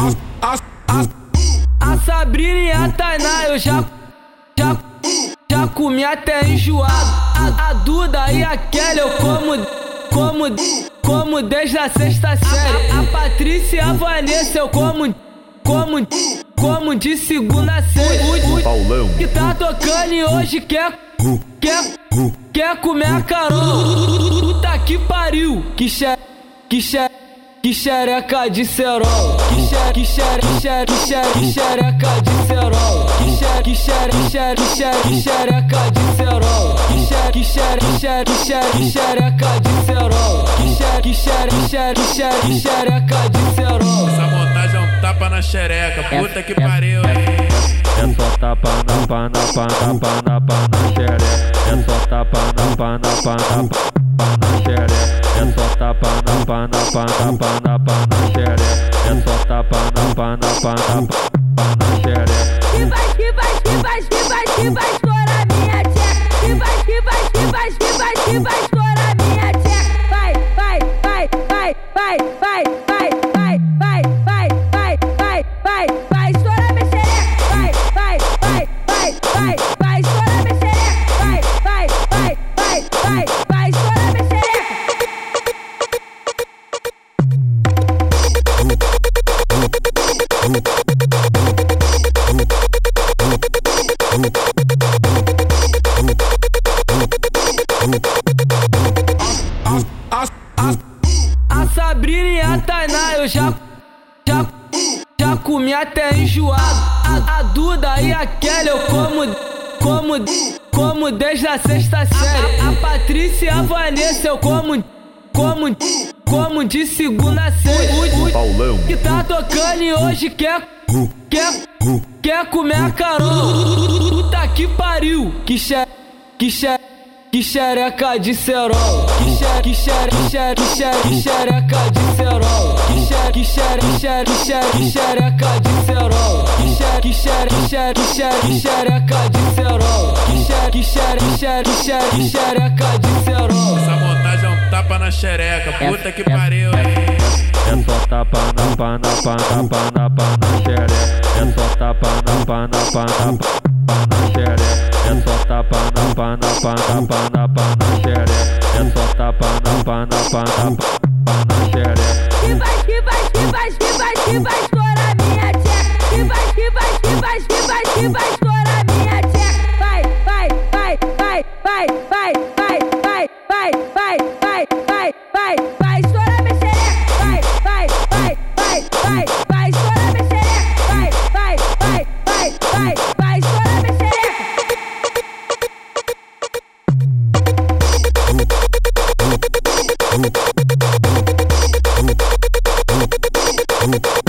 A, Sabrina e a Tainá eu já, já, já comi até enjoado. A, a Duda e a Kelly eu como, como, como desde a sexta série. A, a Patrícia e a Vanessa eu como, como, como de segunda a sexta. Paulão. Que tá tocando e hoje quer, quer, quer comer a Carol. Puta que pariu, que xe. Que xereca de cerol, que xere, que xere, que xere, que xere, que xereca de cerol, que xere, que xere, que xere, que xere, que xereca de cerol, que xere, que xere, que xere, que xere, que xereca de cerol, que xere, que xere, que xere, que xere, que xereca de cerol. Essa montagem é um tapa na xereca, puta que pariu, hein? É só tapa na pa na pa na pa na pa na xereca. É só tapa na pa na pa na pa na xereca. É só tapa na pa na pa na pa na pa na xereca. É só tapa na pa na pa na pa na xereca. Que vai, que vai, que vai, que vai, que vai estourar minha tcheca. Que vai, que vai, que vai, que vai, que vai Tainá eu já, já, já comi até enjoado. A, a Duda e a Kelly eu como, como, como desde a sexta série. A, a Patrícia e a Vanessa eu como, como, como de segunda a sexta. Paulão. Que tá tocando e hoje quer, quer, quer comer a Carol. Puta que pariu, que xe, que xe. Que xereca de cerol, xere, xere, xere, xereca de cerol. Que xere, xere, xere, xere, xereca de cerol. Que xere, xere, xere, xereca de cerol. Que xere, xere, xere, xereca de cerol. Essa montagem é um tapa na xereca, puta que pariu, hein? É só tapa na pana, pana, pana, pana, xereca. É só tapa na pana, pana, pana, xereca. É só tapa na pana, pana, pana, pana, xereca. É só tapa na pa na pa na pa na xereca. Que vai, que vai, que vai, que vai, que vai estourar minha tcheca. Que vai, que vai, que vai, que vai, que vai estourar Who?